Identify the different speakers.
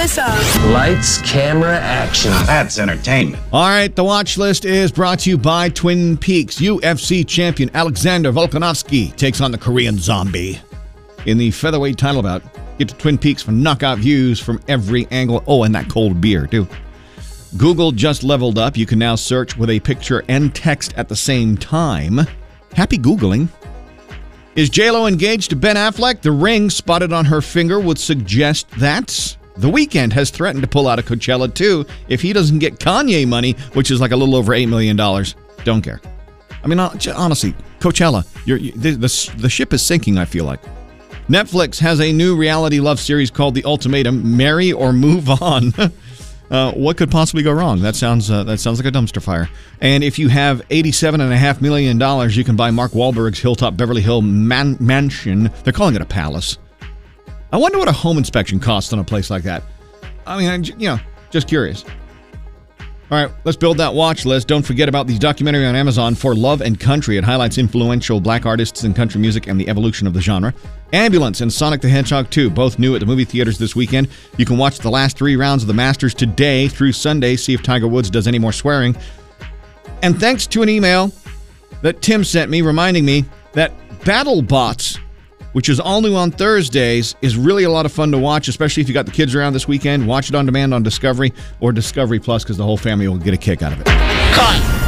Speaker 1: this up.
Speaker 2: Lights, camera, action.
Speaker 3: That's entertainment.
Speaker 4: All right, the watch list is brought to you by Twin Peaks. UFC champion Alexander Volkanovski takes on the Korean Zombie in the featherweight title bout. Get to Twin Peaks for knockout views from every angle. Oh, and that cold beer, too. Google just leveled up. You can now search with a picture and text at the same time. Happy Googling. Is JLo engaged to Ben Affleck? The ring spotted on her finger would suggest that. The Weeknd has threatened to pull out of Coachella too if he doesn't get Kanye money, which is like a little over $8 million. Don't care. I mean, honestly, Coachella, you, the, the, the ship is sinking, I feel like. Netflix has a new reality love series called The Ultimatum Marry or Move On. Uh, what could possibly go wrong? That sounds uh, that sounds like a dumpster fire. And if you have eighty-seven and a half million dollars, you can buy Mark Wahlberg's Hilltop Beverly Hill man- mansion. They're calling it a palace. I wonder what a home inspection costs on a place like that. I mean, you know, just curious. All right, let's build that watch list. Don't forget about the documentary on Amazon for Love and Country. It highlights influential black artists in country music and the evolution of the genre. Ambulance and Sonic the Hedgehog 2, both new at the movie theaters this weekend. You can watch the last three rounds of the Masters today through Sunday, see if Tiger Woods does any more swearing. And thanks to an email that Tim sent me reminding me that BattleBots which is all new on Thursdays, is really a lot of fun to watch, especially if you got the kids around this weekend. Watch it on demand on Discovery or Discovery Plus because the whole family will get a kick out of it.
Speaker 5: Cut.